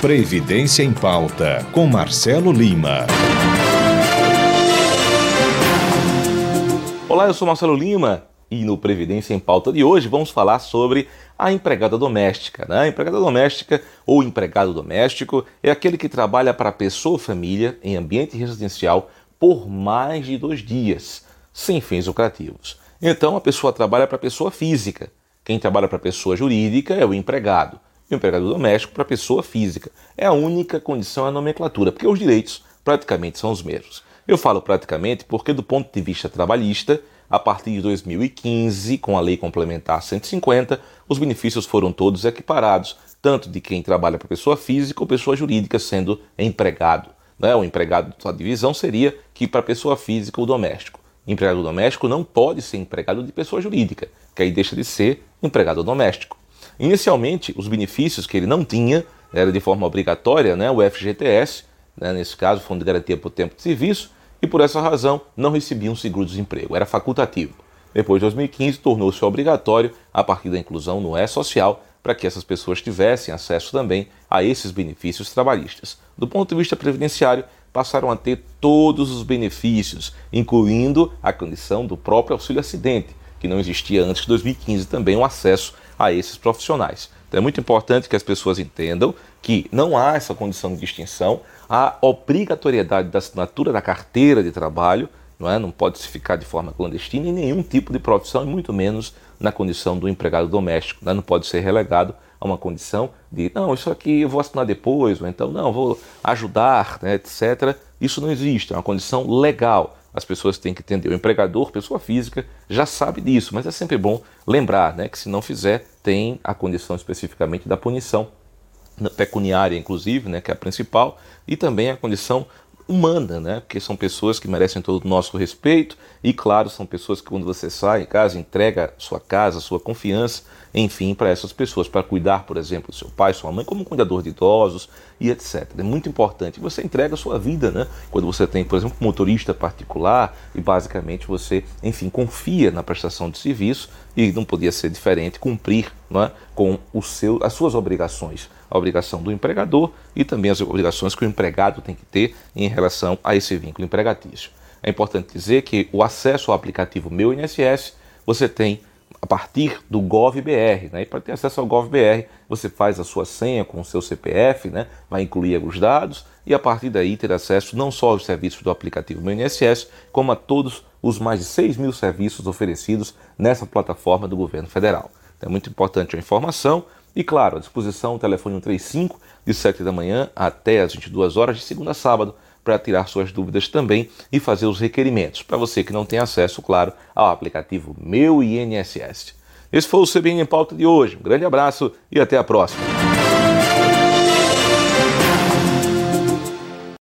Previdência em Pauta, com Marcelo Lima. Olá, eu sou Marcelo Lima e no Previdência em Pauta de hoje vamos falar sobre a empregada doméstica. Né? A empregada doméstica ou empregado doméstico é aquele que trabalha para pessoa ou família em ambiente residencial por mais de dois dias, sem fins lucrativos. Então a pessoa trabalha para pessoa física. Quem trabalha para pessoa jurídica é o empregado. E o empregado doméstico para a pessoa física. É a única condição a nomenclatura, porque os direitos praticamente são os mesmos. Eu falo praticamente porque, do ponto de vista trabalhista, a partir de 2015, com a Lei Complementar 150, os benefícios foram todos equiparados, tanto de quem trabalha para pessoa física ou pessoa jurídica sendo empregado. Né? O empregado da divisão seria que para pessoa física ou doméstico. Empregado doméstico não pode ser empregado de pessoa jurídica, que aí deixa de ser empregado doméstico. Inicialmente, os benefícios que ele não tinha era de forma obrigatória, né, o FGTS, né, nesse caso, Fundo de Garantia por Tempo de Serviço, e por essa razão não recebia um seguro-desemprego, era facultativo. Depois de 2015, tornou-se obrigatório a partir da inclusão no E-Social para que essas pessoas tivessem acesso também a esses benefícios trabalhistas. Do ponto de vista previdenciário, passaram a ter todos os benefícios, incluindo a condição do próprio auxílio acidente, que não existia antes de 2015 também o um acesso a esses profissionais. Então é muito importante que as pessoas entendam que não há essa condição de distinção, há obrigatoriedade da assinatura da carteira de trabalho, não, é? não pode se ficar de forma clandestina em nenhum tipo de profissão, e muito menos na condição do empregado doméstico. Né? Não pode ser relegado a uma condição de, não, isso aqui eu vou assinar depois, ou então, não, vou ajudar, né, etc. Isso não existe, é uma condição legal. As pessoas têm que entender. O empregador, pessoa física, já sabe disso, mas é sempre bom lembrar né, que se não fizer, tem a condição especificamente da punição pecuniária, inclusive, né, que é a principal, e também a condição humana, né? Porque são pessoas que merecem todo o nosso respeito e, claro, são pessoas que quando você sai em casa, entrega sua casa, sua confiança, enfim, para essas pessoas, para cuidar, por exemplo, do seu pai, sua mãe, como cuidador de idosos e etc. É muito importante. Você entrega a sua vida, né? Quando você tem, por exemplo, um motorista particular e basicamente você, enfim, confia na prestação de serviço e não podia ser diferente cumprir é, com seu, as suas obrigações a obrigação do empregador e também as obrigações que o empregado tem que ter em relação a esse vínculo empregatício. É importante dizer que o acesso ao aplicativo Meu INSS você tem a partir do GovBR. Né? E para ter acesso ao GovBR, você faz a sua senha com o seu CPF, né? vai incluir os dados e a partir daí ter acesso não só aos serviços do aplicativo Meu INSS, como a todos os mais de 6 mil serviços oferecidos nessa plataforma do governo federal. É muito importante a informação. E claro, à disposição o telefone 135 de 7 da manhã até as 22 horas de segunda a sábado para tirar suas dúvidas também e fazer os requerimentos, para você que não tem acesso, claro, ao aplicativo Meu INSS. Esse foi o CBN em Pauta de hoje. Um grande abraço e até a próxima.